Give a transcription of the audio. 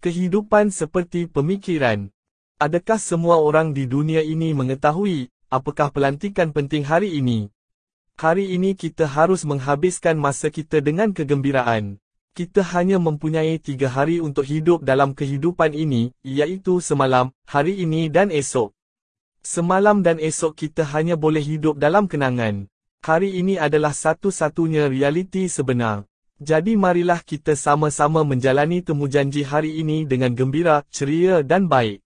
Kehidupan seperti pemikiran. Adakah semua orang di dunia ini mengetahui apakah pelantikan penting hari ini? Hari ini kita harus menghabiskan masa kita dengan kegembiraan. Kita hanya mempunyai tiga hari untuk hidup dalam kehidupan ini, iaitu semalam, hari ini dan esok. Semalam dan esok kita hanya boleh hidup dalam kenangan. Hari ini adalah satu-satunya realiti sebenar. Jadi marilah kita sama-sama menjalani temujanji hari ini dengan gembira, ceria dan baik.